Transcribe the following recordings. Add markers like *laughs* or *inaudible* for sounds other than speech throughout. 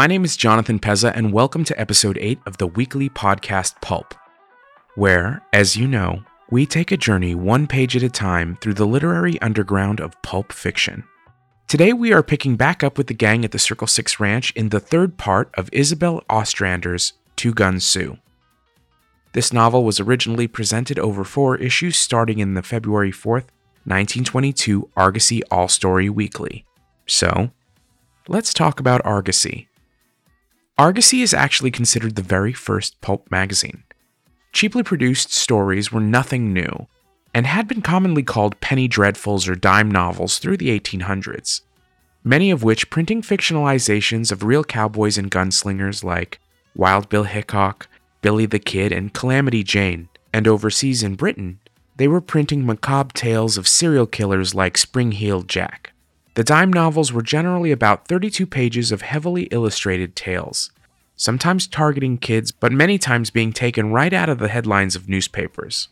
My name is Jonathan Pezza, and welcome to episode 8 of the weekly podcast Pulp, where, as you know, we take a journey one page at a time through the literary underground of pulp fiction. Today we are picking back up with the gang at the Circle 6 Ranch in the third part of Isabel Ostrander's Two Gun Sue. This novel was originally presented over four issues starting in the February 4th, 1922 Argosy All Story Weekly. So, let's talk about Argosy. Argosy is actually considered the very first pulp magazine. Cheaply produced stories were nothing new, and had been commonly called penny dreadfuls or dime novels through the 1800s, many of which printing fictionalizations of real cowboys and gunslingers like Wild Bill Hickok, Billy the Kid, and Calamity Jane, and overseas in Britain, they were printing macabre tales of serial killers like Spring Heeled Jack. The dime novels were generally about 32 pages of heavily illustrated tales, sometimes targeting kids, but many times being taken right out of the headlines of newspapers.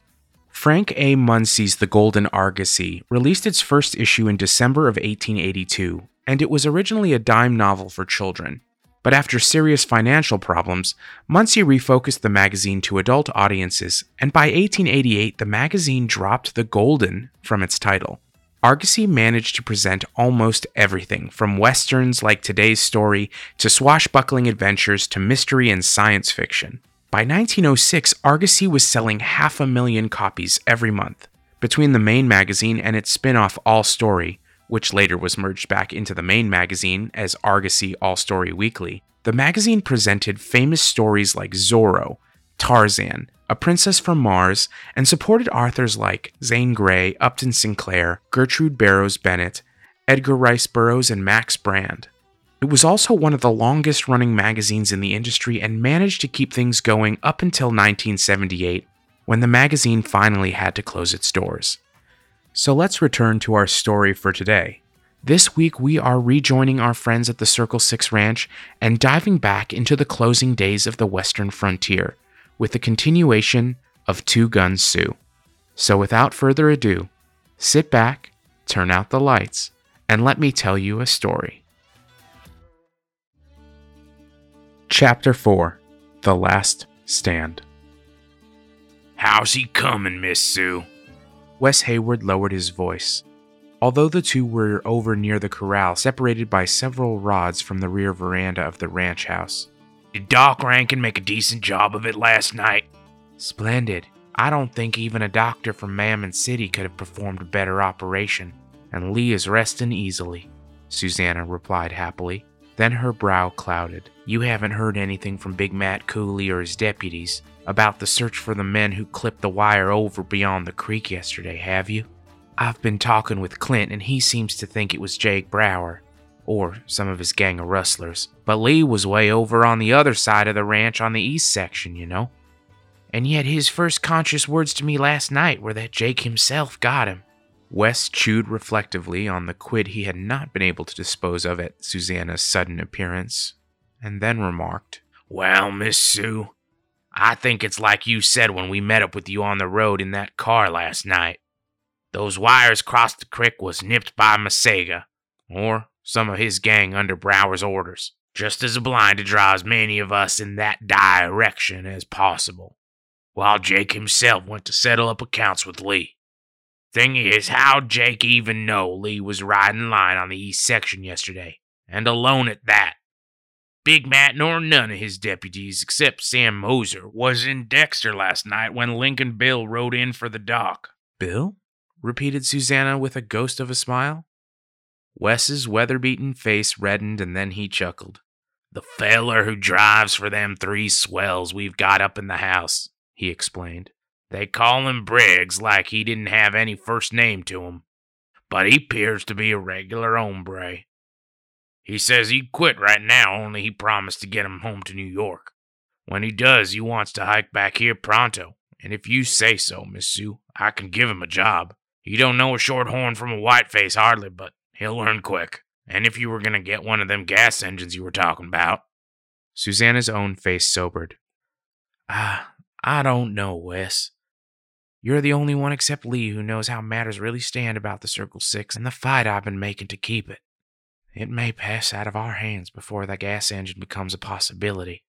Frank A. Munsey's The Golden Argosy released its first issue in December of 1882, and it was originally a dime novel for children. But after serious financial problems, Munsey refocused the magazine to adult audiences, and by 1888 the magazine dropped the golden from its title. Argosy managed to present almost everything from westerns like today's story to swashbuckling adventures to mystery and science fiction. By 1906, Argosy was selling half a million copies every month. Between the main magazine and its spin off All Story, which later was merged back into the main magazine as Argosy All Story Weekly, the magazine presented famous stories like Zorro, Tarzan, A Princess from Mars, and supported authors like Zane Grey, Upton Sinclair, Gertrude Barrows Bennett, Edgar Rice Burroughs, and Max Brand. It was also one of the longest running magazines in the industry and managed to keep things going up until 1978, when the magazine finally had to close its doors. So let's return to our story for today. This week, we are rejoining our friends at the Circle 6 Ranch and diving back into the closing days of the Western frontier with the continuation of Two Gun Sue. So without further ado, sit back, turn out the lights, and let me tell you a story. Chapter 4 The Last Stand. How's he coming, Miss Sue? Wes Hayward lowered his voice. Although the two were over near the corral, separated by several rods from the rear veranda of the ranch house. Did Doc Rankin make a decent job of it last night? Splendid. I don't think even a doctor from Mammon City could have performed a better operation, and Lee is resting easily, Susanna replied happily. Then her brow clouded. You haven't heard anything from Big Matt Cooley or his deputies about the search for the men who clipped the wire over beyond the creek yesterday, have you? I've been talking with Clint, and he seems to think it was Jake Brower, or some of his gang of rustlers. But Lee was way over on the other side of the ranch on the east section, you know. And yet his first conscious words to me last night were that Jake himself got him. Wes chewed reflectively on the quid he had not been able to dispose of at Susanna's sudden appearance, and then remarked, Well, Miss Sue, I think it's like you said when we met up with you on the road in that car last night. Those wires across the creek was nipped by Masega, or some of his gang under Brower's orders, just as a blind to draw as many of us in that direction as possible, while Jake himself went to settle up accounts with Lee. Thing is, how'd Jake even know Lee was riding line on the east section yesterday, and alone at that? Big Matt nor none of his deputies except Sam Moser was in Dexter last night when Lincoln Bill rode in for the dock. Bill? repeated Susanna with a ghost of a smile. Wes's weather-beaten face reddened and then he chuckled. The feller who drives for them three swells we've got up in the house, he explained. They call him Briggs like he didn't have any first name to him, but he he 'pears to be a regular hombre. He says he'd quit right now, only he promised to get him home to New York. When he does, he wants to hike back here pronto, and if you say so, Miss Sue, I can give him a job. He don't know a shorthorn from a whiteface hardly, but he'll learn quick. And if you were going to get one of them gas engines you were talking about. Susanna's own face sobered. Ah, I don't know, Wes. You're the only one except Lee who knows how matters really stand about the Circle Six and the fight I've been making to keep it. it may pass out of our hands before the gas engine becomes a possibility.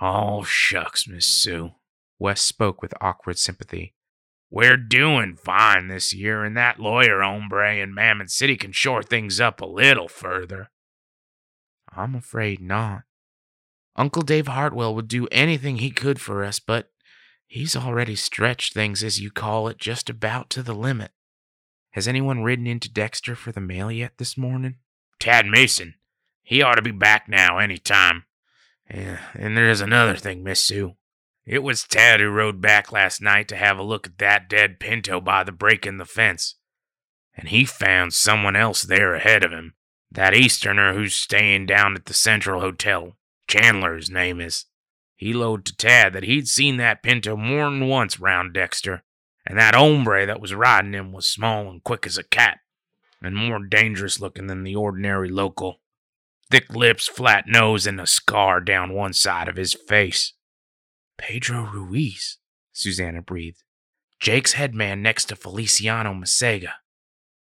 Oh, shucks, Miss Sue. Wes spoke with awkward sympathy. We're doing fine this year, and that lawyer hombre in Mammon City can shore things up a little further. I'm afraid not. Uncle Dave Hartwell would do anything he could for us, but he's already stretched things, as you call it, just about to the limit. Has anyone ridden into Dexter for the mail yet this morning? Tad Mason. He ought to be back now any time. Yeah, and there's another thing, Miss Sue. It was Tad who rode back last night to have a look at that dead pinto by the break in the fence. And he found someone else there ahead of him. That Easterner who's staying down at the Central Hotel. Chandler's name is. He lowed to Tad that he'd seen that pinto more'n once round Dexter, and that hombre that was riding him was small and quick as a cat, and more dangerous looking than the ordinary local. Thick lips, flat nose, and a scar down one side of his face. Pedro Ruiz, Susanna breathed. Jake's headman next to Feliciano Masega.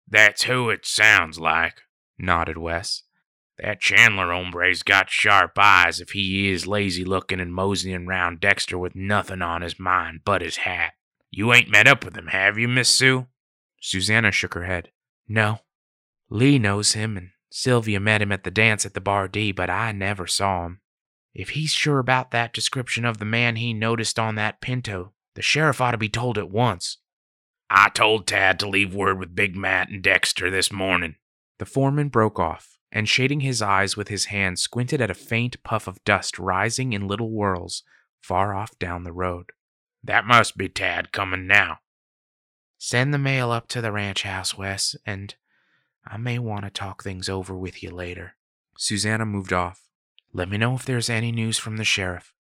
That's who it sounds like, nodded Wes. That Chandler hombre's got sharp eyes if he is lazy looking and moseying round Dexter with nothing on his mind but his hat. You ain't met up with him, have you, Miss Sue? Susanna shook her head. No. Lee knows him, and Sylvia met him at the dance at the Bar D, but I never saw him. If he's sure about that description of the man he noticed on that pinto, the sheriff ought to be told at once. I told Tad to leave word with Big Matt and Dexter this morning. The foreman broke off, and shading his eyes with his hand, squinted at a faint puff of dust rising in little whirls far off down the road. That must be Tad coming now. Send the mail up to the ranch house, Wes, and I may want to talk things over with you later. Susanna moved off. Let me know if there's any news from the sheriff.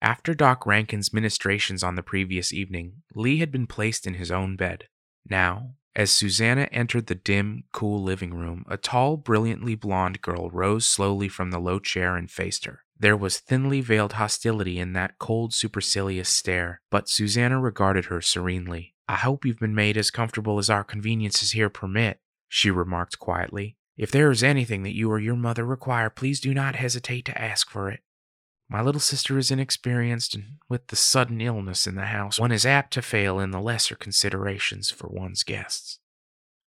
After Doc Rankin's ministrations on the previous evening, Lee had been placed in his own bed. Now, as Susanna entered the dim, cool living room, a tall, brilliantly blonde girl rose slowly from the low chair and faced her. There was thinly veiled hostility in that cold, supercilious stare, but Susanna regarded her serenely. I hope you've been made as comfortable as our conveniences here permit, she remarked quietly. If there is anything that you or your mother require, please do not hesitate to ask for it. My little sister is inexperienced, and with the sudden illness in the house, one is apt to fail in the lesser considerations for one's guests.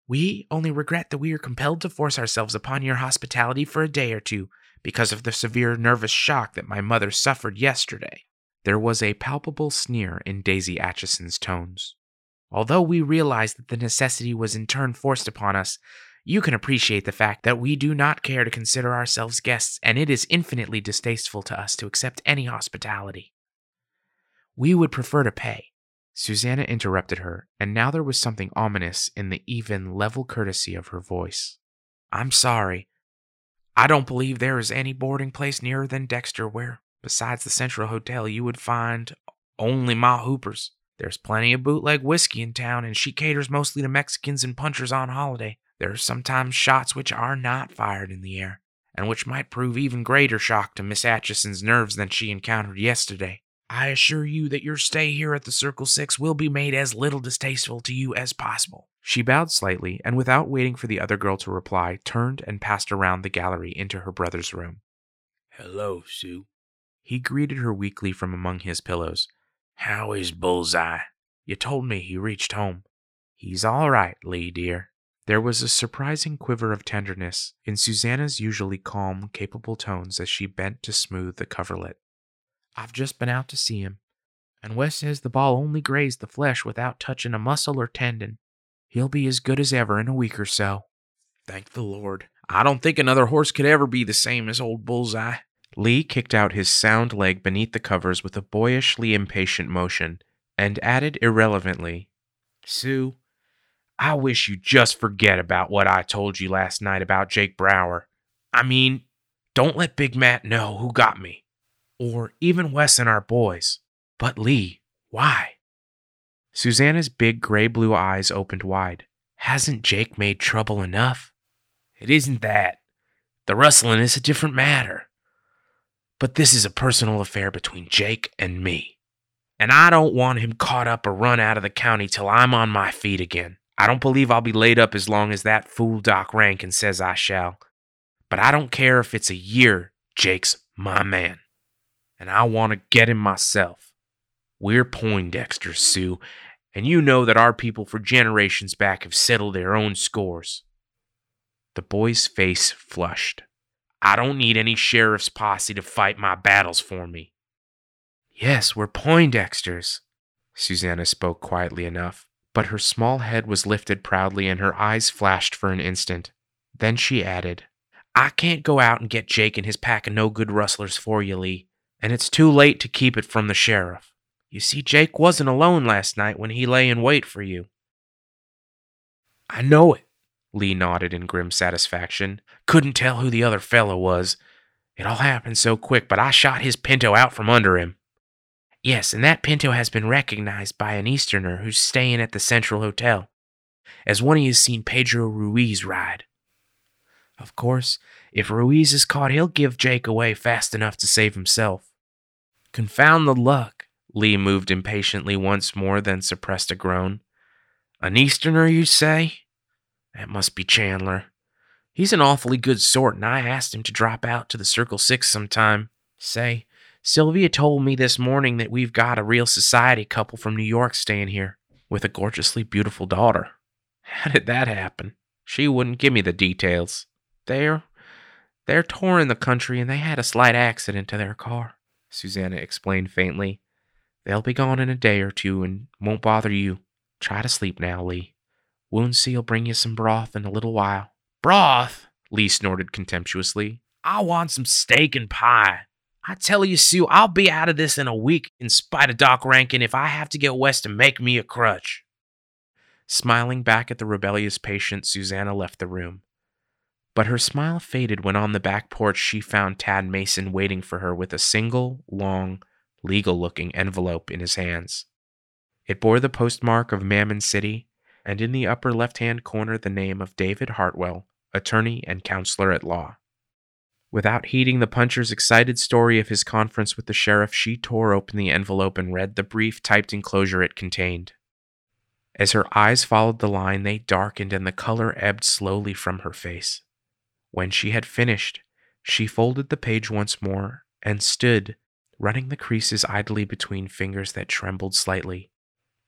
We only regret that we are compelled to force ourselves upon your hospitality for a day or two because of the severe nervous shock that my mother suffered yesterday. There was a palpable sneer in Daisy Atchison's tones. Although we realize that the necessity was in turn forced upon us, you can appreciate the fact that we do not care to consider ourselves guests, and it is infinitely distasteful to us to accept any hospitality. We would prefer to pay. Susanna interrupted her, and now there was something ominous in the even, level courtesy of her voice. I'm sorry. I don't believe there is any boarding place nearer than Dexter where, besides the Central Hotel, you would find only Ma Hooper's. There's plenty of bootleg whiskey in town, and she caters mostly to Mexicans and punchers on holiday. There are sometimes shots which are not fired in the air, and which might prove even greater shock to Miss Atchison's nerves than she encountered yesterday. I assure you that your stay here at the Circle Six will be made as little distasteful to you as possible. She bowed slightly, and without waiting for the other girl to reply, turned and passed around the gallery into her brother's room. Hello, Sue. He greeted her weakly from among his pillows. How is Bullseye? You told me he reached home. He's all right, Lee, dear. There was a surprising quiver of tenderness in Susanna's usually calm, capable tones as she bent to smooth the coverlet. I've just been out to see him, and Wes says the ball only grazed the flesh without touching a muscle or tendon. He'll be as good as ever in a week or so. Thank the Lord. I don't think another horse could ever be the same as old Bullseye. Lee kicked out his sound leg beneath the covers with a boyishly impatient motion, and added irrelevantly, Sue, I wish you'd just forget about what I told you last night about Jake Brower. I mean, don't let Big Matt know who got me, or even Wes and our boys. But Lee, why? Susanna's big gray blue eyes opened wide. Hasn't Jake made trouble enough? It isn't that. The rustling is a different matter. But this is a personal affair between Jake and me. And I don't want him caught up or run out of the county till I'm on my feet again. I don't believe I'll be laid up as long as that fool Doc Rankin says I shall. But I don't care if it's a year, Jake's my man. And I want to get him myself. We're Poindexters, Sue, and you know that our people for generations back have settled their own scores. The boy's face flushed. I don't need any sheriff's posse to fight my battles for me. Yes, we're Poindexters. Susanna spoke quietly enough, but her small head was lifted proudly and her eyes flashed for an instant. Then she added, I can't go out and get Jake and his pack of no good rustlers for you, Lee, and it's too late to keep it from the sheriff. You see, Jake wasn't alone last night when he lay in wait for you. I know it, Lee nodded in grim satisfaction. Couldn't tell who the other fellow was. It all happened so quick, but I shot his pinto out from under him. Yes, and that pinto has been recognized by an Easterner who's staying at the Central Hotel as one he has seen Pedro Ruiz ride. Of course, if Ruiz is caught, he'll give Jake away fast enough to save himself. Confound the luck. Lee moved impatiently once more, then suppressed a groan. An Easterner, you say? That must be Chandler. He's an awfully good sort, and I asked him to drop out to the Circle Six sometime. Say, Sylvia told me this morning that we've got a real society couple from New York staying here with a gorgeously beautiful daughter. *laughs* How did that happen? She wouldn't give me the details. They're they're touring the country and they had a slight accident to their car, Susanna explained faintly. They'll be gone in a day or two and won't bother you. Try to sleep now, Lee. Woundsea'll bring you some broth in a little while. Broth? Lee snorted contemptuously. I want some steak and pie. I tell you, Sue, I'll be out of this in a week in spite of Doc Rankin if I have to get Wes to make me a crutch. Smiling back at the rebellious patient, Susanna left the room. But her smile faded when on the back porch she found Tad Mason waiting for her with a single, long, legal looking envelope in his hands. It bore the postmark of Mammon City, and in the upper left hand corner the name of David Hartwell, attorney and counselor at law. Without heeding the puncher's excited story of his conference with the sheriff, she tore open the envelope and read the brief typed enclosure it contained. As her eyes followed the line, they darkened and the color ebbed slowly from her face. When she had finished, she folded the page once more and stood, running the creases idly between fingers that trembled slightly.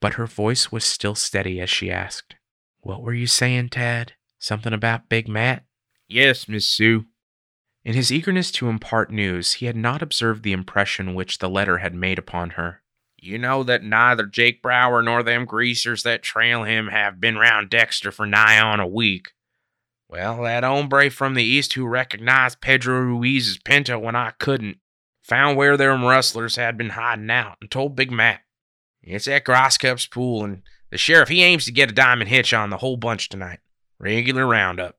But her voice was still steady as she asked, What were you saying, Tad? Something about Big Matt? Yes, Miss Sue. In his eagerness to impart news, he had not observed the impression which the letter had made upon her. You know that neither Jake Brower nor them greasers that trail him have been round Dexter for nigh on a week. Well, that hombre from the east who recognized Pedro Ruiz's pinto when I couldn't, found where them rustlers had been hiding out and told Big Matt. It's at Groskop's pool, and the sheriff he aims to get a diamond hitch on the whole bunch tonight. Regular roundup.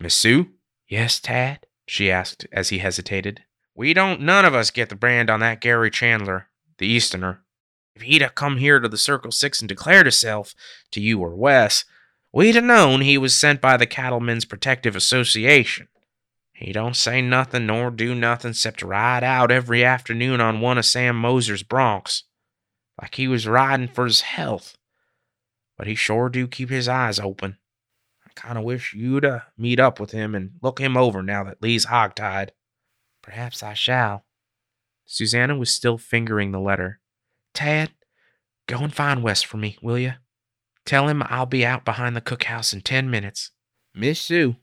Miss Sue? Yes, Tad? she asked as he hesitated. We don't none of us get the brand on that Gary Chandler, the Easterner. If he'd have come here to the Circle Six and declared himself to you or Wes, we'd have known he was sent by the Cattlemen's Protective Association. He don't say nothing nor do nothing except ride out every afternoon on one of Sam Moser's broncs, like he was riding for his health. But he sure do keep his eyes open kind of wish you'd uh, meet up with him and look him over now that Lee's hogtied. Perhaps I shall. Susanna was still fingering the letter. Tad, go and find Wes for me, will you? Tell him I'll be out behind the cookhouse in ten minutes. Miss Sue.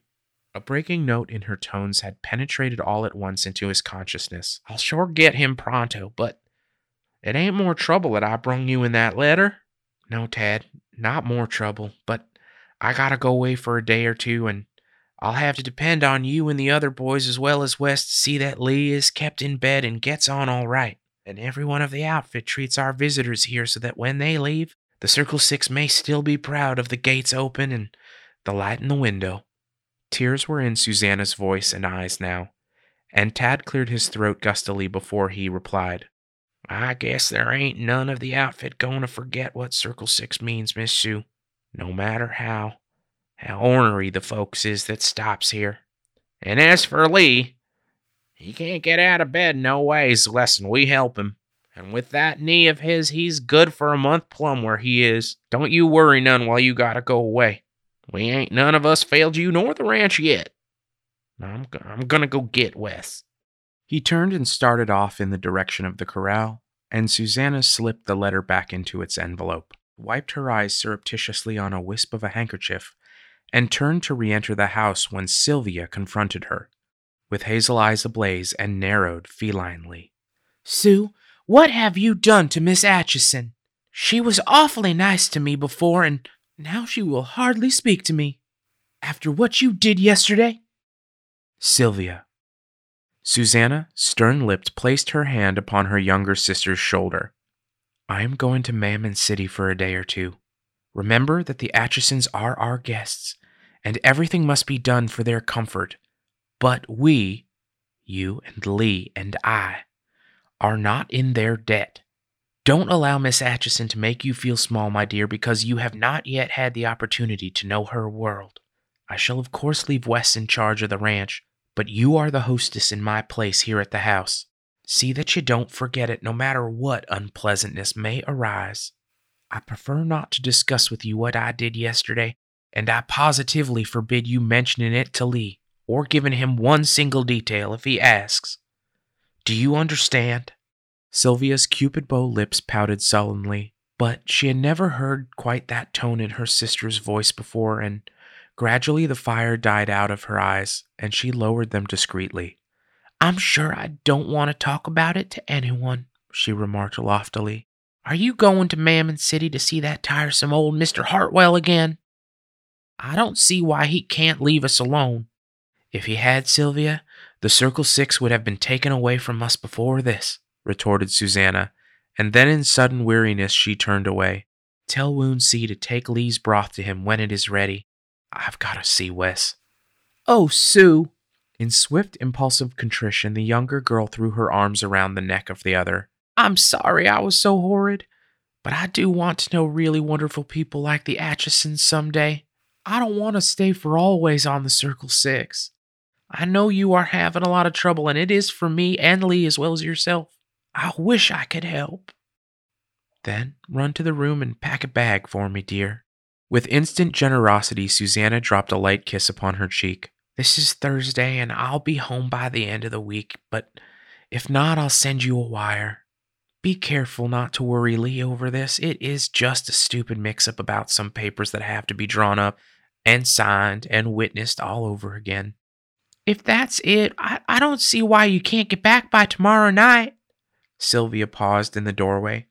A breaking note in her tones had penetrated all at once into his consciousness. I'll sure get him pronto, but it ain't more trouble that I brung you in that letter. No, Tad, not more trouble, but I gotta go away for a day or two, and I'll have to depend on you and the other boys as well as Wes to see that Lee is kept in bed and gets on all right. And every one of the outfit treats our visitors here so that when they leave, the Circle Six may still be proud of the gates open and the light in the window. Tears were in Susanna's voice and eyes now, and Tad cleared his throat gustily before he replied. I guess there ain't none of the outfit going to forget what Circle Six means, Miss Sue no matter how how ornery the folks is that stops here. And as for Lee, he can't get out of bed no ways lessen we help him. And with that knee of his, he's good for a month plumb where he is. Don't you worry none while you gotta go away. We ain't none of us failed you nor the ranch yet. I'm, I'm gonna go get Wes. He turned and started off in the direction of the corral, and Susanna slipped the letter back into its envelope, wiped her eyes surreptitiously on a wisp of a handkerchief, and turned to re enter the house when Sylvia confronted her, with hazel eyes ablaze and narrowed felinely. Sue, what have you done to Miss Atchison? She was awfully nice to me before, and now she will hardly speak to me. After what you did yesterday? Sylvia. Susanna, stern lipped, placed her hand upon her younger sister's shoulder. I am going to Mammon City for a day or two. Remember that the Atchisons are our guests, and everything must be done for their comfort. But we, you and Lee and I, are not in their debt. Don't allow Miss Atchison to make you feel small, my dear, because you have not yet had the opportunity to know her world. I shall, of course, leave Wes in charge of the ranch, but you are the hostess in my place here at the house. See that you don't forget it, no matter what unpleasantness may arise. I prefer not to discuss with you what I did yesterday, and I positively forbid you mentioning it to Lee, or giving him one single detail if he asks. Do you understand? Sylvia's cupid bow lips pouted sullenly, but she had never heard quite that tone in her sister's voice before, and gradually the fire died out of her eyes, and she lowered them discreetly. I'm sure I don't want to talk about it to anyone, she remarked loftily. Are you going to Mammon City to see that tiresome old Mr. Hartwell again? I don't see why he can't leave us alone. If he had, Sylvia, the Circle Six would have been taken away from us before this, retorted Susanna, and then in sudden weariness she turned away. Tell Wound C to take Lee's broth to him when it is ready. I've got to see Wes. Oh, Sue. In swift, impulsive contrition, the younger girl threw her arms around the neck of the other. I'm sorry I was so horrid, but I do want to know really wonderful people like the Atchisons someday. I don't want to stay for always on the Circle Six. I know you are having a lot of trouble, and it is for me and Lee as well as yourself. I wish I could help. Then run to the room and pack a bag for me, dear. With instant generosity, Susanna dropped a light kiss upon her cheek. This is Thursday, and I'll be home by the end of the week, but if not, I'll send you a wire. Be careful not to worry Lee over this. It is just a stupid mix up about some papers that have to be drawn up and signed and witnessed all over again. If that's it, I, I don't see why you can't get back by tomorrow night. Sylvia paused in the doorway.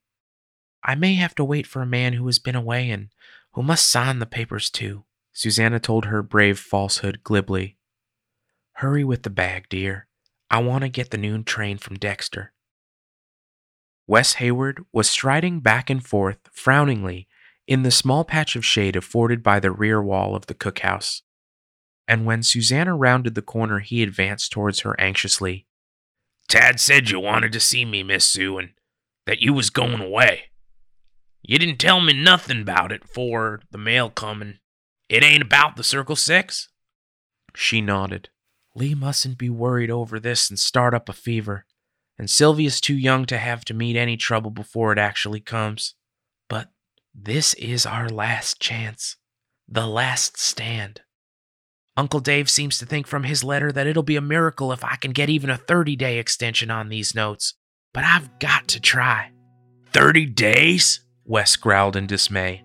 I may have to wait for a man who has been away and who must sign the papers too. Susanna told her brave falsehood glibly. Hurry with the bag, dear. I want to get the noon train from Dexter. Wes Hayward was striding back and forth, frowningly, in the small patch of shade afforded by the rear wall of the cookhouse. And when Susanna rounded the corner, he advanced towards her anxiously. Tad said you wanted to see me, Miss Sue, and that you was going away. You didn't tell me nothing about it for the mail comin'. It ain't about the Circle Six? She nodded. Lee mustn't be worried over this and start up a fever, and Sylvia's too young to have to meet any trouble before it actually comes. But this is our last chance, the last stand. Uncle Dave seems to think from his letter that it'll be a miracle if I can get even a 30 day extension on these notes, but I've got to try. 30 days? Wes growled in dismay.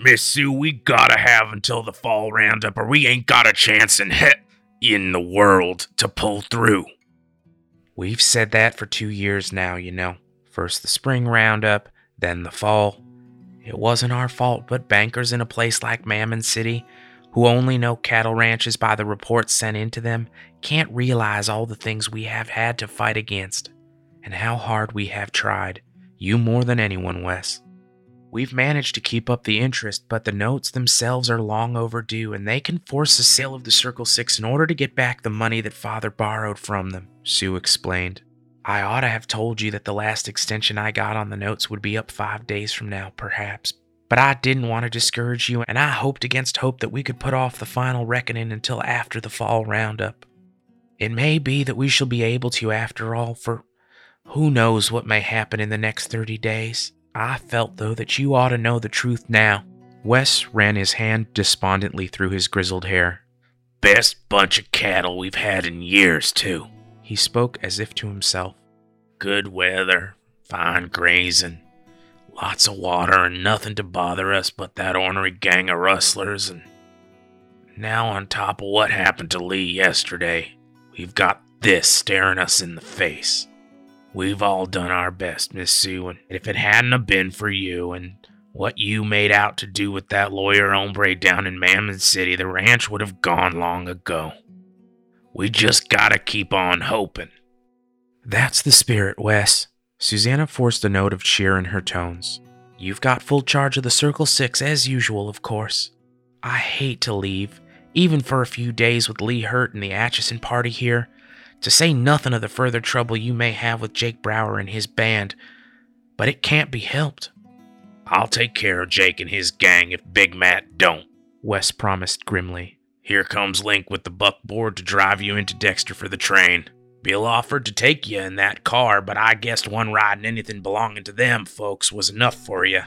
Miss Sue, we gotta have until the fall roundup, or we ain't got a chance in hit in the world to pull through. We've said that for two years now, you know. First the spring roundup, then the fall. It wasn't our fault, but bankers in a place like Mammon City, who only know cattle ranches by the reports sent into them, can't realize all the things we have had to fight against, and how hard we have tried. You more than anyone, Wes. We've managed to keep up the interest, but the notes themselves are long overdue, and they can force the sale of the Circle Six in order to get back the money that Father borrowed from them, Sue explained. I ought to have told you that the last extension I got on the notes would be up five days from now, perhaps. But I didn't want to discourage you, and I hoped against hope that we could put off the final reckoning until after the fall roundup. It may be that we shall be able to after all, for who knows what may happen in the next 30 days. I felt, though, that you ought to know the truth now. Wes ran his hand despondently through his grizzled hair. Best bunch of cattle we've had in years, too. He spoke as if to himself. Good weather, fine grazing, lots of water, and nothing to bother us but that ornery gang of rustlers. And now, on top of what happened to Lee yesterday, we've got this staring us in the face. We've all done our best, Miss Sue, and if it hadn't have been for you and what you made out to do with that lawyer hombre down in Mammon City, the ranch would have gone long ago. We just gotta keep on hoping. That's the spirit, Wes. Susanna forced a note of cheer in her tones. You've got full charge of the Circle Six as usual, of course. I hate to leave, even for a few days with Lee hurt and the Atchison party here, to say nothing of the further trouble you may have with Jake Brower and his band, but it can't be helped. I'll take care of Jake and his gang if Big Matt don't, Wes promised grimly. Here comes Link with the buckboard to drive you into Dexter for the train. Bill offered to take you in that car, but I guessed one ride and anything belonging to them folks was enough for you.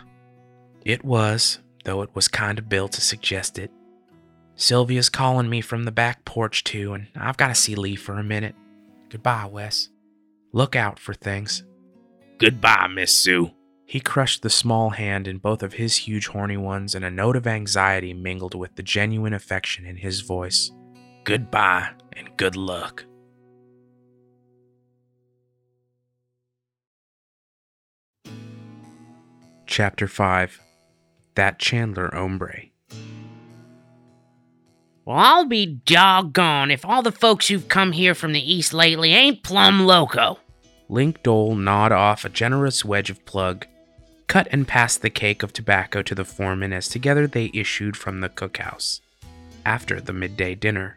It was, though it was kind of Bill to suggest it. Sylvia's calling me from the back porch, too, and I've got to see Lee for a minute. Goodbye, Wes. Look out for things. Goodbye, Miss Sue. He crushed the small hand in both of his huge horny ones, and a note of anxiety mingled with the genuine affection in his voice. Goodbye and good luck. Chapter 5 That Chandler Hombre. Well, I'll be doggone if all the folks who've come here from the east lately ain't plumb loco. Link Dole gnawed off a generous wedge of plug, cut and passed the cake of tobacco to the foreman as together they issued from the cookhouse after the midday dinner.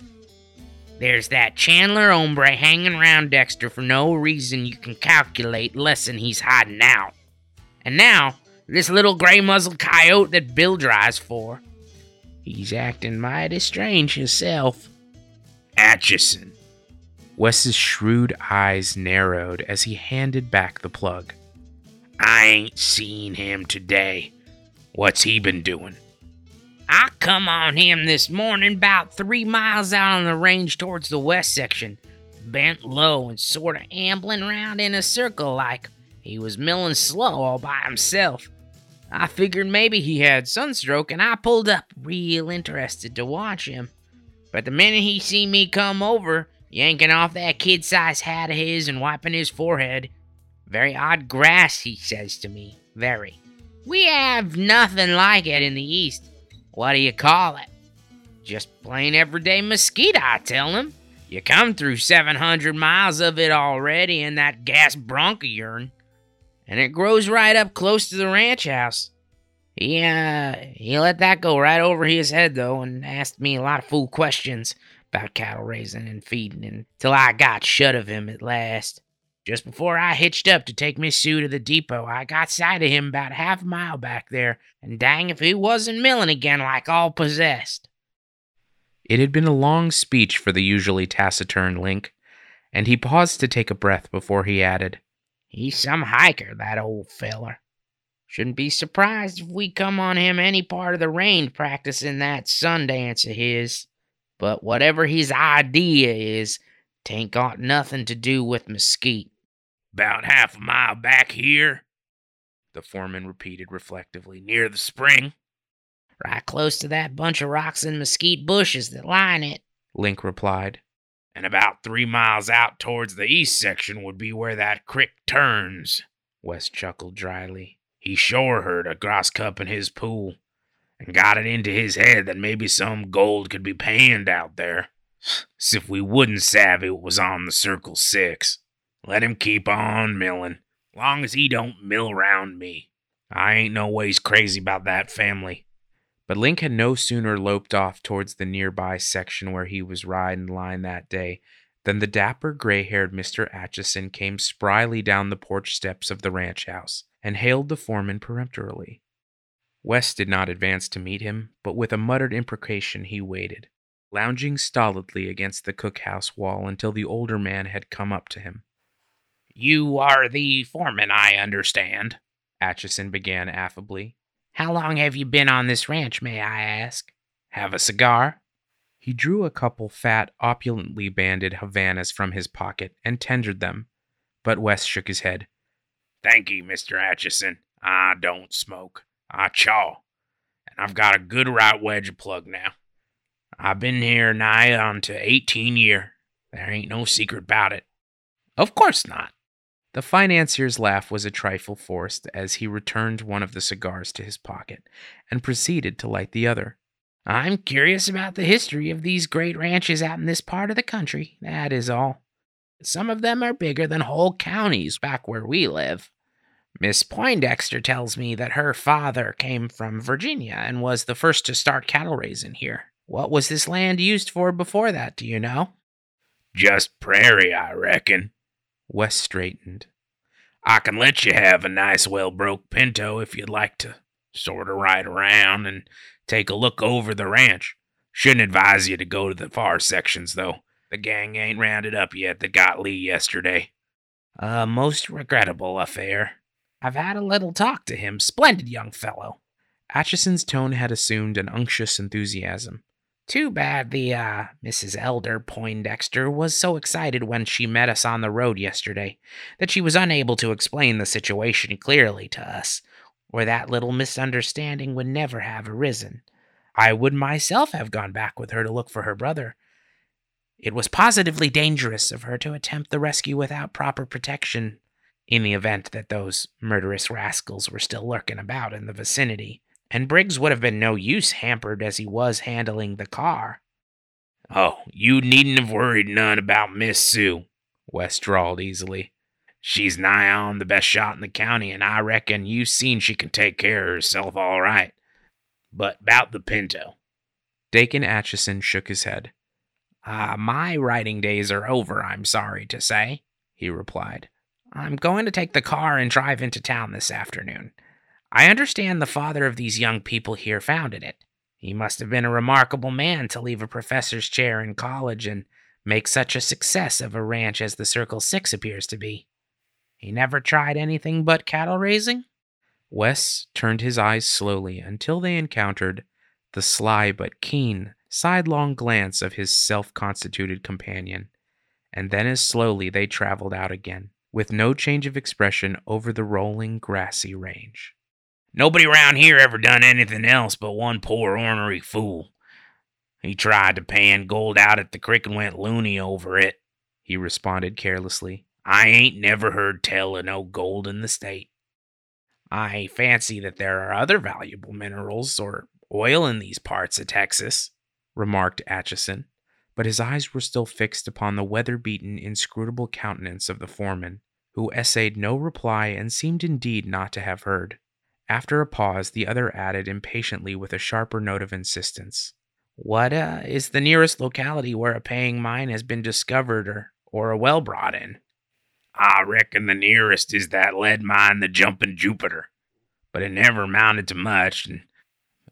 There's that Chandler hombre hanging around Dexter for no reason you can calculate less'n he's hiding out. And now, this little gray muzzled coyote that Bill drives for. He's acting mighty strange himself. Atchison. Wes's shrewd eyes narrowed as he handed back the plug. I ain't seen him today. What's he been doing? I come on him this morning about three miles out on the range towards the west section, bent low and sort of ambling round in a circle like he was milling slow all by himself. I figured maybe he had sunstroke and I pulled up real interested to watch him. But the minute he see me come over, yanking off that kid sized hat of his and wiping his forehead, very odd grass, he says to me. Very. We have nothing like it in the East. What do you call it? Just plain everyday mesquite, I tell him. You come through 700 miles of it already in that gas bronco urine and it grows right up close to the ranch house. He, uh, he let that go right over his head, though, and asked me a lot of fool questions about cattle raising and feeding until I got shut of him at last. Just before I hitched up to take Miss Sue to the depot, I got sight of him about half a mile back there, and dang if he wasn't milling again like all possessed. It had been a long speech for the usually taciturn Link, and he paused to take a breath before he added, He's some hiker, that old feller. Shouldn't be surprised if we come on him any part of the range practicing that sun dance of his. But whatever his idea is, tain't got nothing to do with mesquite. About half a mile back here, the foreman repeated reflectively, near the spring. Right close to that bunch of rocks and mesquite bushes that line it, Link replied and about three miles out towards the east section would be where that crick turns. Wes chuckled dryly. He sure heard a grass cup in his pool, and got it into his head that maybe some gold could be panned out there. As if we wouldn't savvy what was on the Circle Six. Let him keep on millin', long as he don't mill round me. I ain't no ways crazy about that family. But Link had no sooner loped off towards the nearby section where he was riding line that day than the dapper gray haired Mr. Atchison came spryly down the porch steps of the ranch house and hailed the foreman peremptorily. Wes did not advance to meet him, but with a muttered imprecation he waited, lounging stolidly against the cookhouse wall until the older man had come up to him. You are the foreman, I understand, Atchison began affably. How long have you been on this ranch, may I ask? Have a cigar? He drew a couple fat, opulently banded Havanas from his pocket and tendered them, but Wes shook his head. Thank you, Mr. Atchison. I don't smoke. I chaw. And I've got a good right wedge plug now. I've been here nigh on to 18 year. There ain't no secret about it. Of course not. The financier's laugh was a trifle forced as he returned one of the cigars to his pocket and proceeded to light the other. I'm curious about the history of these great ranches out in this part of the country, that is all. Some of them are bigger than whole counties back where we live. Miss Poindexter tells me that her father came from Virginia and was the first to start cattle raising here. What was this land used for before that, do you know? Just prairie, I reckon. Wes straightened. I can let you have a nice, well broke pinto if you'd like to sort of ride around and take a look over the ranch. Shouldn't advise you to go to the far sections, though. The gang ain't rounded up yet that got Lee yesterday. A most regrettable affair. I've had a little talk to him. Splendid young fellow. Atchison's tone had assumed an unctuous enthusiasm. Too bad the, uh, Mrs. Elder Poindexter was so excited when she met us on the road yesterday that she was unable to explain the situation clearly to us, or that little misunderstanding would never have arisen. I would myself have gone back with her to look for her brother. It was positively dangerous of her to attempt the rescue without proper protection in the event that those murderous rascals were still lurking about in the vicinity and Briggs would have been no use hampered as he was handling the car. Oh, you needn't have worried none about Miss Sue, Wes drawled easily. She's nigh on the best shot in the county, and I reckon you seen she can take care of herself all right. But about the Pinto. Dakin Atchison shook his head. Ah, uh, my riding days are over, I'm sorry to say, he replied. I'm going to take the car and drive into town this afternoon. I understand the father of these young people here founded it. He must have been a remarkable man to leave a professor's chair in college and make such a success of a ranch as the Circle Six appears to be. He never tried anything but cattle raising? Wes turned his eyes slowly until they encountered the sly but keen, sidelong glance of his self constituted companion, and then as slowly they traveled out again, with no change of expression over the rolling, grassy range. Nobody around here ever done anything else but one poor ornery fool. He tried to pan gold out at the creek and went loony over it, he responded carelessly. I ain't never heard tell of no gold in the state. I fancy that there are other valuable minerals or oil in these parts of Texas, remarked Atchison, but his eyes were still fixed upon the weather beaten, inscrutable countenance of the foreman, who essayed no reply and seemed indeed not to have heard. After a pause, the other added impatiently with a sharper note of insistence. What uh, is the nearest locality where a paying mine has been discovered or, or a well brought in? I reckon the nearest is that lead mine, the Jumping Jupiter. But it never amounted to much, and,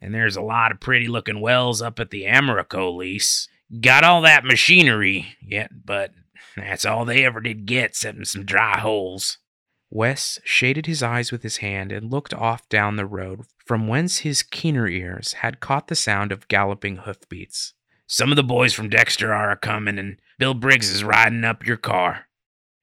and there's a lot of pretty looking wells up at the Americo lease. Got all that machinery yet, but that's all they ever did get, except some dry holes. Wes shaded his eyes with his hand and looked off down the road from whence his keener ears had caught the sound of galloping hoofbeats. Some of the boys from Dexter are a comin', and Bill Briggs is riding up your car.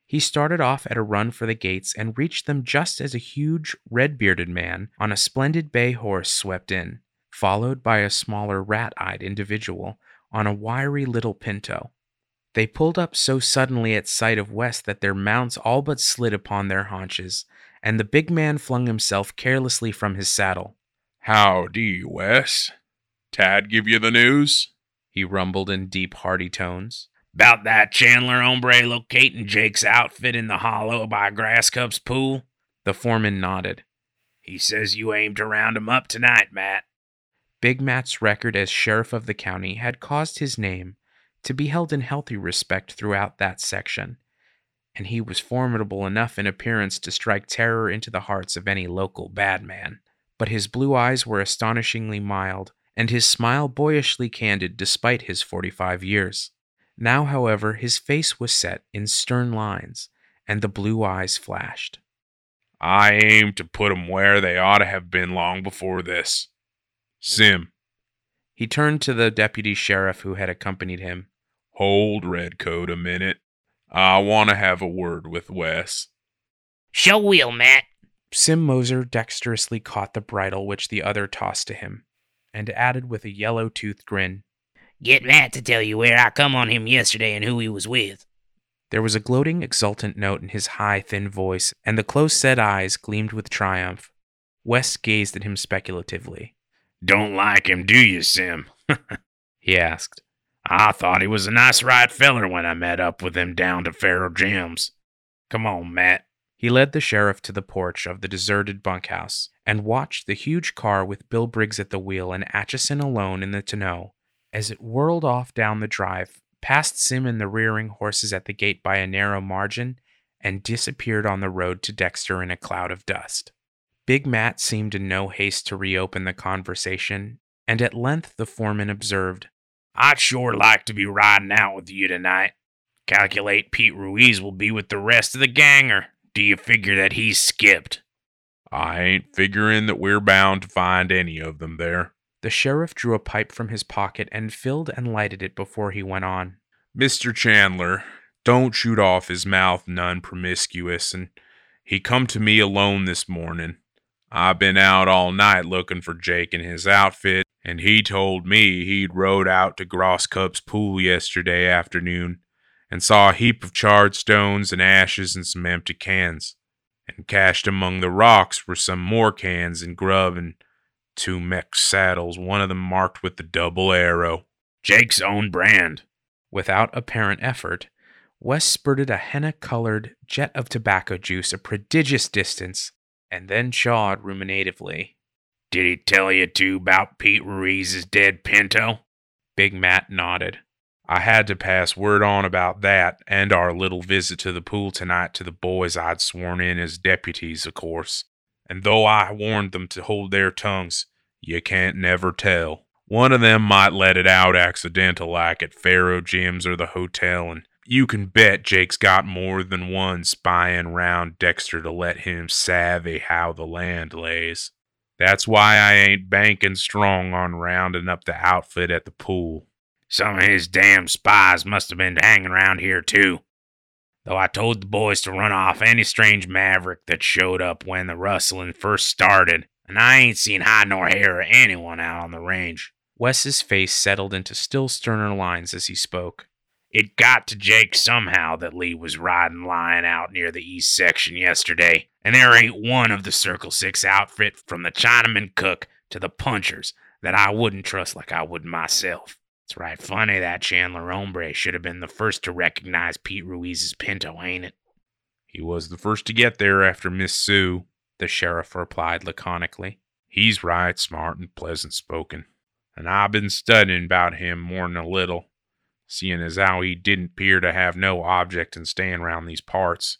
He started off at a run for the gates and reached them just as a huge, red bearded man on a splendid bay horse swept in, followed by a smaller, rat eyed individual on a wiry little pinto. They pulled up so suddenly at sight of Wes that their mounts all but slid upon their haunches, and the big man flung himself carelessly from his saddle. Howdy, Wes. Tad give you the news? He rumbled in deep, hearty tones. About that Chandler hombre locating Jake's outfit in the hollow by Grasscup's pool? The foreman nodded. He says you aim to round him up tonight, Matt. Big Matt's record as sheriff of the county had caused his name, to be held in healthy respect throughout that section, and he was formidable enough in appearance to strike terror into the hearts of any local bad man. But his blue eyes were astonishingly mild, and his smile boyishly candid despite his forty five years. Now, however, his face was set in stern lines, and the blue eyes flashed. I aim to put 'em where they ought to have been long before this. Sim, He turned to the deputy sheriff who had accompanied him. Hold, Redcoat, a minute. I want to have a word with Wes. Show wheel, Matt. Sim Moser dexterously caught the bridle which the other tossed to him, and added with a yellow toothed grin, Get Matt to tell you where I come on him yesterday and who he was with. There was a gloating, exultant note in his high, thin voice, and the close set eyes gleamed with triumph. Wes gazed at him speculatively. Don't like him, do you, Sim? *laughs* He asked. I thought he was a nice right feller when I met up with him down to Faro Jim's. Come on, Matt. He led the sheriff to the porch of the deserted bunkhouse and watched the huge car with Bill Briggs at the wheel and Atchison alone in the tonneau as it whirled off down the drive, past Sim and the rearing horses at the gate by a narrow margin, and disappeared on the road to Dexter in a cloud of dust. Big Matt seemed in no haste to reopen the conversation, and at length the foreman observed, I'd sure like to be riding out with you tonight. Calculate Pete Ruiz will be with the rest of the gang, or do you figure that he's skipped? I ain't figuring that we're bound to find any of them there. The sheriff drew a pipe from his pocket and filled and lighted it before he went on. Mr. Chandler, don't shoot off his mouth none promiscuous, and he come to me alone this morning. I been out all night looking for Jake and his outfit, and he told me he'd rode out to Grosscup's pool yesterday afternoon and saw a heap of charred stones and ashes and some empty cans. And cached among the rocks were some more cans and grub and two mech saddles, one of them marked with the double arrow. Jake's own brand. Without apparent effort, Wes spurted a henna colored jet of tobacco juice a prodigious distance and then chawed ruminatively. Did he tell you too about Pete Ruiz's dead pinto? Big Matt nodded. I had to pass word on about that and our little visit to the pool tonight to the boys I'd sworn in as deputies, of course. And though I warned them to hold their tongues, you can't never tell. One of them might let it out accidental like at Faro Jim's or the hotel, and you can bet Jake's got more than one spying round Dexter to let him savvy how the land lays. That's why I ain't banking strong on rounding up the outfit at the pool. Some of his damn spies must have been hanging around here too. Though I told the boys to run off any strange maverick that showed up when the rustling first started, and I ain't seen hide nor hair of anyone out on the range. Wes's face settled into still sterner lines as he spoke. It got to Jake somehow that Lee was riding lying out near the east section yesterday, and there ain't one of the Circle Six outfit from the Chinaman cook to the punchers that I wouldn't trust like I would myself. It's right funny that Chandler hombre should have been the first to recognize Pete Ruiz's pinto, ain't it? He was the first to get there after Miss Sue. The sheriff replied laconically. He's right, smart and pleasant spoken. And I've been studying about him more'n a little, seeing as how he didn't appear to have no object in staying round these parts.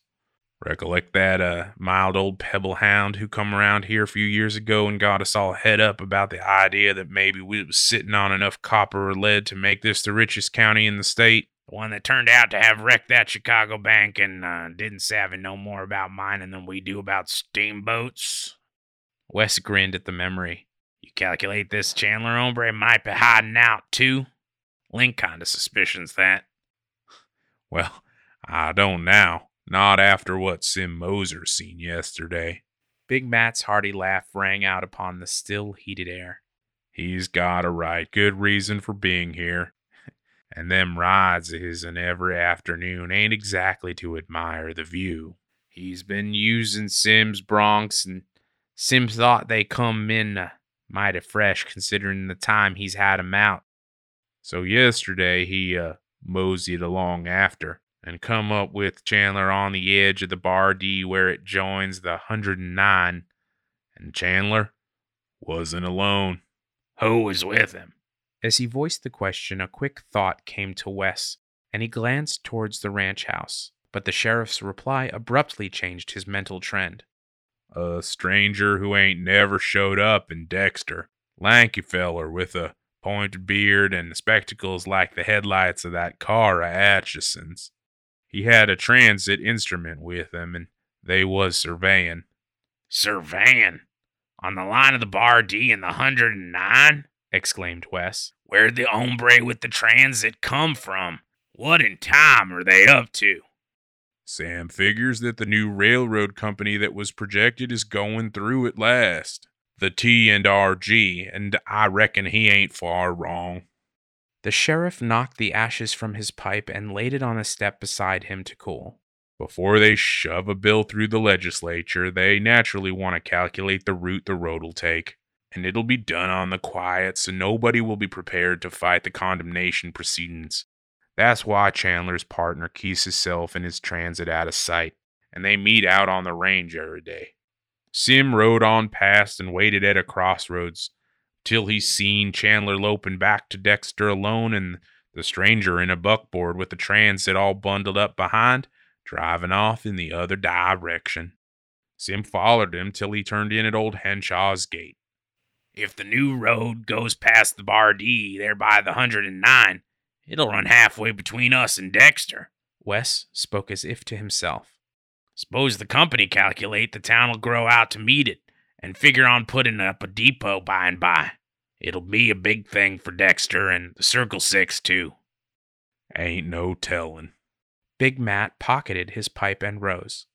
Recollect that uh, mild old pebble hound who come around here a few years ago and got us all head up about the idea that maybe we was sitting on enough copper or lead to make this the richest county in the state? The one that turned out to have wrecked that Chicago bank and uh, didn't savvy no more about mining than we do about steamboats. Wes grinned at the memory. You calculate this Chandler hombre might be hiding out too? Link kinda suspicions that. *laughs* Well, I don't now. Not after what Sim Moser seen yesterday. Big Matt's hearty laugh rang out upon the still, heated air. He's got a right good reason for being here. *laughs* And them rides of his his'n every afternoon ain't exactly to admire the view. He's been using Sim's broncs, and Sim thought they come in uh, mighty fresh considering the time he's had 'em out. So yesterday he uh moseyed along after and come up with Chandler on the edge of the Bar D where it joins the 109. And Chandler wasn't alone. Who was with him? As he voiced the question, a quick thought came to Wes, and he glanced towards the ranch house. But the sheriff's reply abruptly changed his mental trend. A stranger who ain't never showed up in Dexter. Lanky feller with a pointed beard and spectacles like the headlights of that car of Atchison's. He had a transit instrument with him, and they was surveying. Surveying? On the line of the Bar D and the 109? exclaimed Wes. Where'd the hombre with the transit come from? What in time are they up to? Sam figures that the new railroad company that was projected is going through at last. The T and RG, and I reckon he ain't far wrong. The sheriff knocked the ashes from his pipe and laid it on a step beside him to cool. Before they shove a bill through the legislature, they naturally want to calculate the route the road'll take. And it'll be done on the quiet, so nobody will be prepared to fight the condemnation proceedings. That's why Chandler's partner keeps himself and his transit out of sight, and they meet out on the range every day. Sim rode on past and waited at a crossroads till he seen Chandler loping back to Dexter alone and the stranger in a buckboard with the transit all bundled up behind, driving off in the other direction. Sim followed him till he turned in at old Henshaw's gate. If the new road goes past the Bar D there by the 109, it'll run halfway between us and Dexter. Wes spoke as if to himself. Suppose the company calculate the town'll grow out to meet it and figure on putting up a depot by and by. It'll be a big thing for Dexter and the Circle Six, too. Ain't no tellin'. Big Matt pocketed his pipe and rose.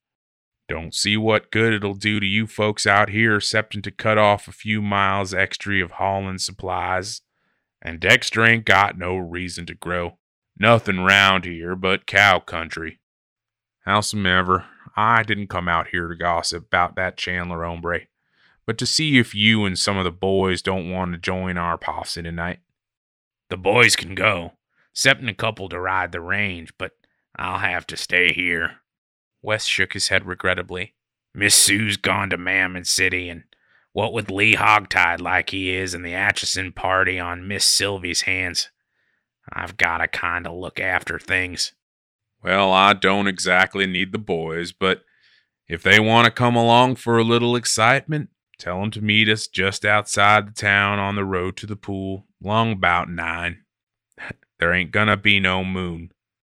Don't see what good it'll do to you folks out here excepting to cut off a few miles extra of haulin' supplies. And Dexter ain't got no reason to grow. Nothing round here but cow country. Howsomever, I didn't come out here to gossip about that Chandler hombre but to see if you and some of the boys don't want to join our posse tonight. The boys can go, excepting a couple to ride the range, but I'll have to stay here. Wes shook his head regrettably. Miss Sue's gone to Mammon City, and what with Lee hogtied like he is and the Atchison party on Miss Sylvie's hands, I've got to kind of look after things. Well, I don't exactly need the boys, but if they want to come along for a little excitement, Tell him to meet us just outside the town on the road to the pool, long about nine. *laughs* there ain't gonna be no moon.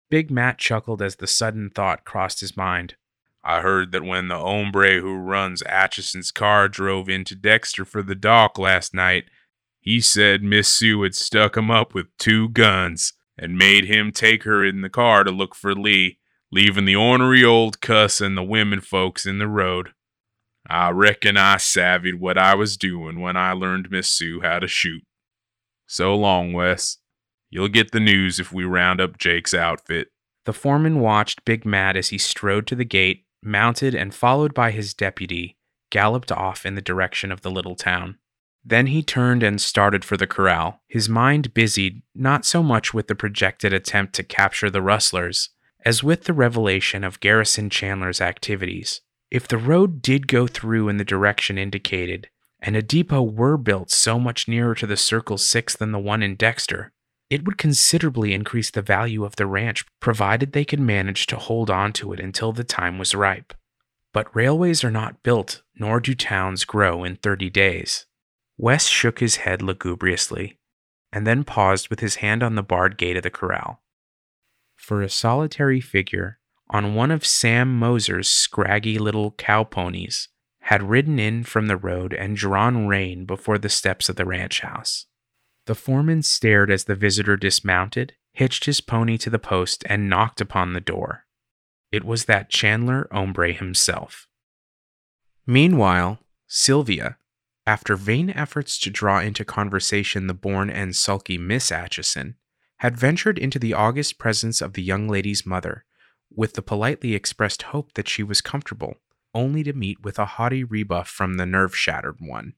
Big Matt chuckled as the sudden thought crossed his mind. I heard that when the hombre who runs Atchison's car drove into Dexter for the doc last night, he said Miss Sue had stuck him up with two guns and made him take her in the car to look for Lee, leaving the ornery old cuss and the women folks in the road. I reckon I savvied what I was doing when I learned Miss Sue how to shoot. So long, Wes. You'll get the news if we round up Jake's outfit. The foreman watched Big Matt as he strode to the gate, mounted, and followed by his deputy, galloped off in the direction of the little town. Then he turned and started for the corral, his mind busied not so much with the projected attempt to capture the rustlers as with the revelation of Garrison Chandler's activities. If the road did go through in the direction indicated, and a depot were built so much nearer to the Circle 6 than the one in Dexter, it would considerably increase the value of the ranch provided they could manage to hold on to it until the time was ripe. But railways are not built, nor do towns grow in 30 days. Wes shook his head lugubriously, and then paused with his hand on the barred gate of the corral. For a solitary figure, on one of Sam Moser's scraggy little cow ponies, had ridden in from the road and drawn rein before the steps of the ranch house. The foreman stared as the visitor dismounted, hitched his pony to the post, and knocked upon the door. It was that Chandler hombre himself. Meanwhile, Sylvia, after vain efforts to draw into conversation the born and sulky Miss Atchison, had ventured into the august presence of the young lady's mother with the politely expressed hope that she was comfortable, only to meet with a haughty rebuff from the nerve shattered one.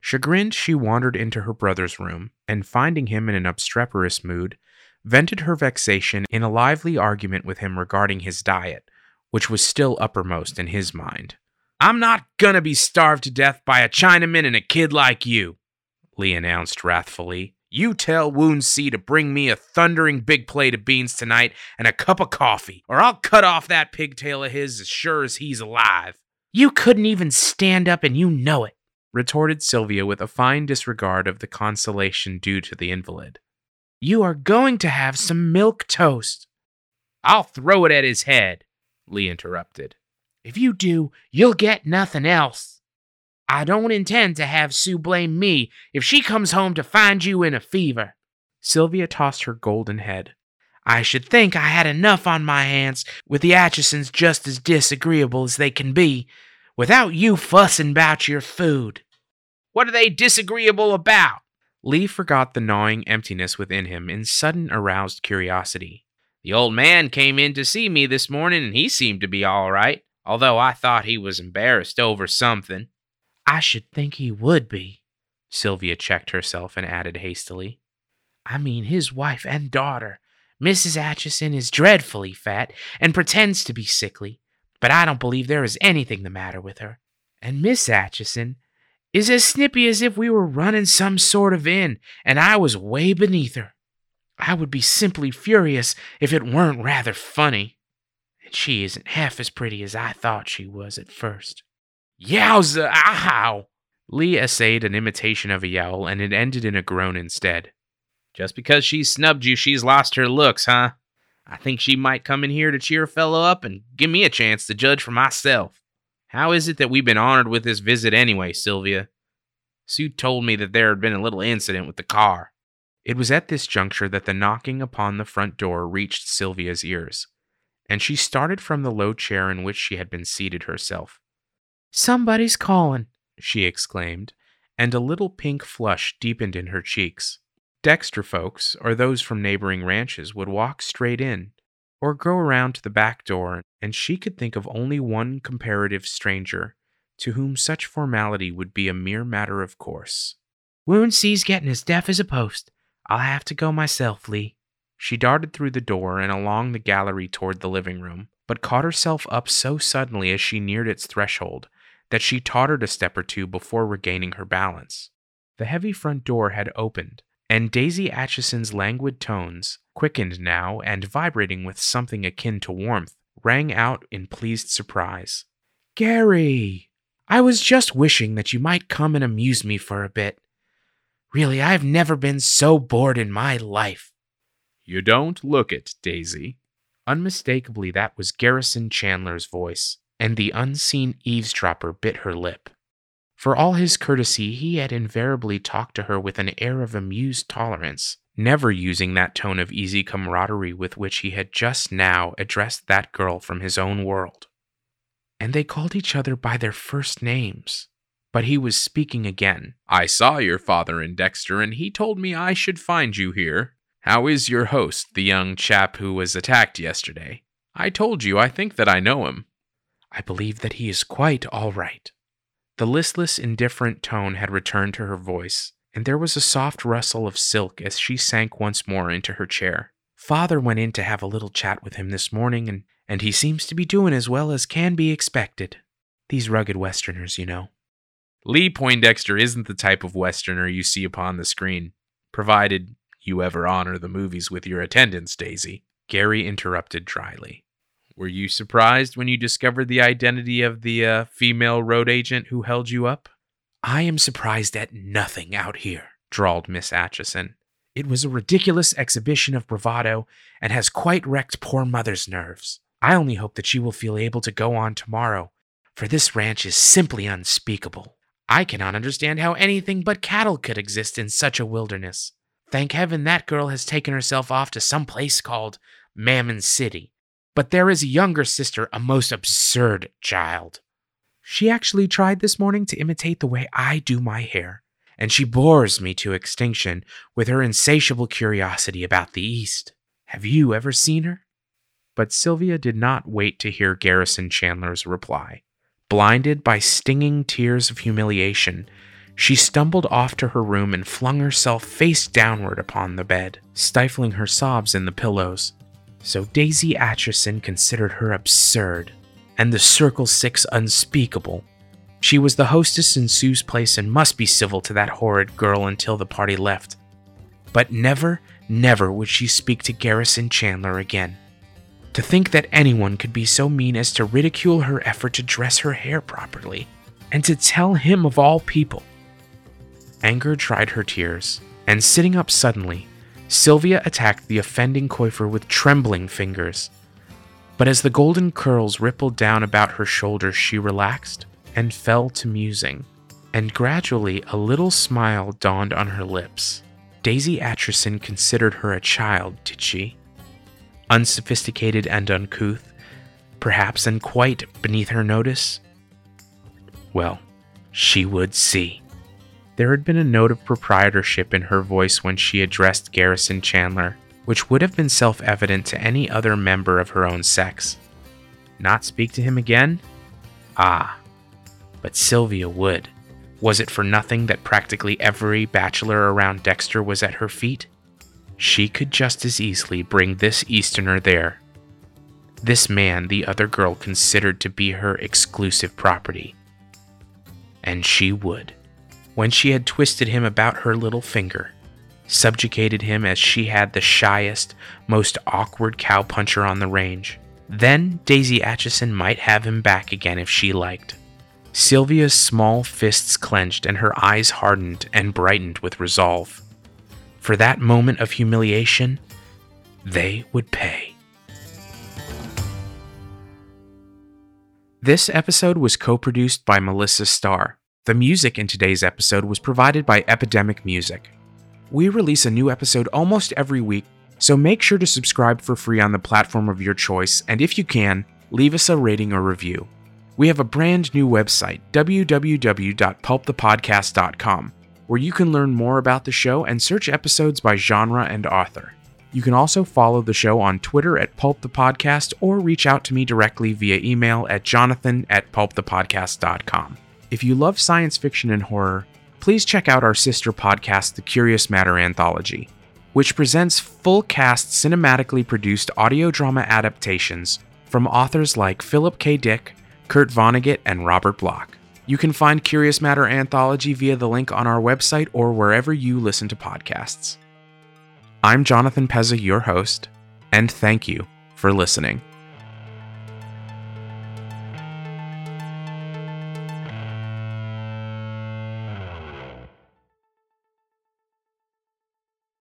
Chagrined, she wandered into her brother's room, and finding him in an obstreperous mood, vented her vexation in a lively argument with him regarding his diet, which was still uppermost in his mind. I'm not gonna be starved to death by a Chinaman and a kid like you, Lee announced wrathfully, you tell Wound C to bring me a thundering big plate of beans tonight and a cup of coffee, or I'll cut off that pigtail of his as sure as he's alive. You couldn't even stand up and you know it, retorted Sylvia with a fine disregard of the consolation due to the invalid. You are going to have some milk toast. I'll throw it at his head, Lee interrupted. If you do, you'll get nothing else. I don't intend to have Sue blame me if she comes home to find you in a fever. Sylvia tossed her golden head. I should think I had enough on my hands with the Atchisons just as disagreeable as they can be, without you fussing about your food. What are they disagreeable about? Lee forgot the gnawing emptiness within him in sudden aroused curiosity. The old man came in to see me this morning and he seemed to be all right, although I thought he was embarrassed over something. I should think he would be. Sylvia checked herself and added hastily. I mean, his wife and daughter. Mrs. Atchison is dreadfully fat and pretends to be sickly, but I don't believe there is anything the matter with her. And Miss Atchison is as snippy as if we were running some sort of inn and I was way beneath her. I would be simply furious if it weren't rather funny. And she isn't half as pretty as I thought she was at first. Yowza! Ow! Lee essayed an imitation of a yowl, and it ended in a groan instead. Just because she's snubbed you, she's lost her looks, huh? I think she might come in here to cheer a fellow up and give me a chance to judge for myself. How is it that we've been honored with this visit anyway, Sylvia? Sue told me that there had been a little incident with the car. It was at this juncture that the knocking upon the front door reached Sylvia's ears, and she started from the low chair in which she had been seated herself. Somebody's calling, she exclaimed, and a little pink flush deepened in her cheeks. Dexter folks, or those from neighboring ranches, would walk straight in, or go around to the back door, and she could think of only one comparative stranger to whom such formality would be a mere matter of course. Woundsee's getting as deaf as a post. I'll have to go myself, Lee. She darted through the door and along the gallery toward the living room, but caught herself up so suddenly as she neared its threshold that she tottered a step or two before regaining her balance. The heavy front door had opened, and Daisy Atchison's languid tones, quickened now and vibrating with something akin to warmth, rang out in pleased surprise. Gary, I was just wishing that you might come and amuse me for a bit. Really, I've never been so bored in my life. You don't look it, Daisy. Unmistakably, that was Garrison Chandler's voice, and the unseen eavesdropper bit her lip. For all his courtesy, he had invariably talked to her with an air of amused tolerance, never using that tone of easy camaraderie with which he had just now addressed that girl from his own world. And they called each other by their first names. But he was speaking again. I saw your father in Dexter, and he told me I should find you here. How is your host, the young chap who was attacked yesterday? I told you I think that I know him. I believe that he is quite all right. The listless, indifferent tone had returned to her voice, and there was a soft rustle of silk as she sank once more into her chair. Father went in to have a little chat with him this morning, and, and he seems to be doing as well as can be expected. These rugged Westerners, you know. Lee Poindexter isn't the type of Westerner you see upon the screen, provided you ever honor the movies with your attendance, Daisy. Gary interrupted dryly. Were you surprised when you discovered the identity of the uh, female road agent who held you up? I am surprised at nothing out here, drawled Miss Atchison. It was a ridiculous exhibition of bravado and has quite wrecked poor mother's nerves. I only hope that she will feel able to go on tomorrow, for this ranch is simply unspeakable. I cannot understand how anything but cattle could exist in such a wilderness. Thank heaven that girl has taken herself off to some place called Mammon City, but there is a younger sister, a most absurd child. She actually tried this morning to imitate the way I do my hair, and she bores me to extinction with her insatiable curiosity about the East. Have you ever seen her? But Sylvia did not wait to hear Garrison Chandler's reply. Blinded by stinging tears of humiliation, she stumbled off to her room and flung herself face downward upon the bed, stifling her sobs in the pillows so Daisy Atchison considered her absurd, and the Circle Six unspeakable. She was the hostess in Sue's place and must be civil to that horrid girl until the party left. But never, never would she speak to Garrison Chandler again. To think that anyone could be so mean as to ridicule her effort to dress her hair properly, and to tell him of all people. Anger dried her tears, and sitting up suddenly, Sylvia attacked the offending coiffure with trembling fingers. But as the golden curls rippled down about her shoulders, she relaxed and fell to musing. and gradually a little smile dawned on her lips. Daisy Atchison considered her a child, did she? Unsophisticated and uncouth, perhaps and quite beneath her notice? Well, she would see. There had been a note of proprietorship in her voice when she addressed Garrison Chandler, which would have been self evident to any other member of her own sex. Not speak to him again? Ah, but Sylvia would. Was it for nothing that practically every bachelor around Dexter was at her feet? She could just as easily bring this Easterner there. This man the other girl considered to be her exclusive property. And she would. When she had twisted him about her little finger, subjugated him as she had the shyest, most awkward cowpuncher on the range, then Daisy Atchison might have him back again if she liked. Sylvia's small fists clenched and her eyes hardened and brightened with resolve. For that moment of humiliation, they would pay. This episode was co produced by Melissa Starr. The music in today's episode was provided by Epidemic Music. We release a new episode almost every week, so make sure to subscribe for free on the platform of your choice, and if you can, leave us a rating or review. We have a brand new website, www.pulpthepodcast.com, where you can learn more about the show and search episodes by genre and author. You can also follow the show on Twitter at Pulp the Podcast or reach out to me directly via email at jonathan at pulpthepodcast.com. If you love science fiction and horror, please check out our sister podcast, The Curious Matter Anthology, which presents full cast cinematically produced audio drama adaptations from authors like Philip K. Dick, Kurt Vonnegut, and Robert Bloch. You can find Curious Matter Anthology via the link on our website or wherever you listen to podcasts. I'm Jonathan Pezza, your host, and thank you for listening.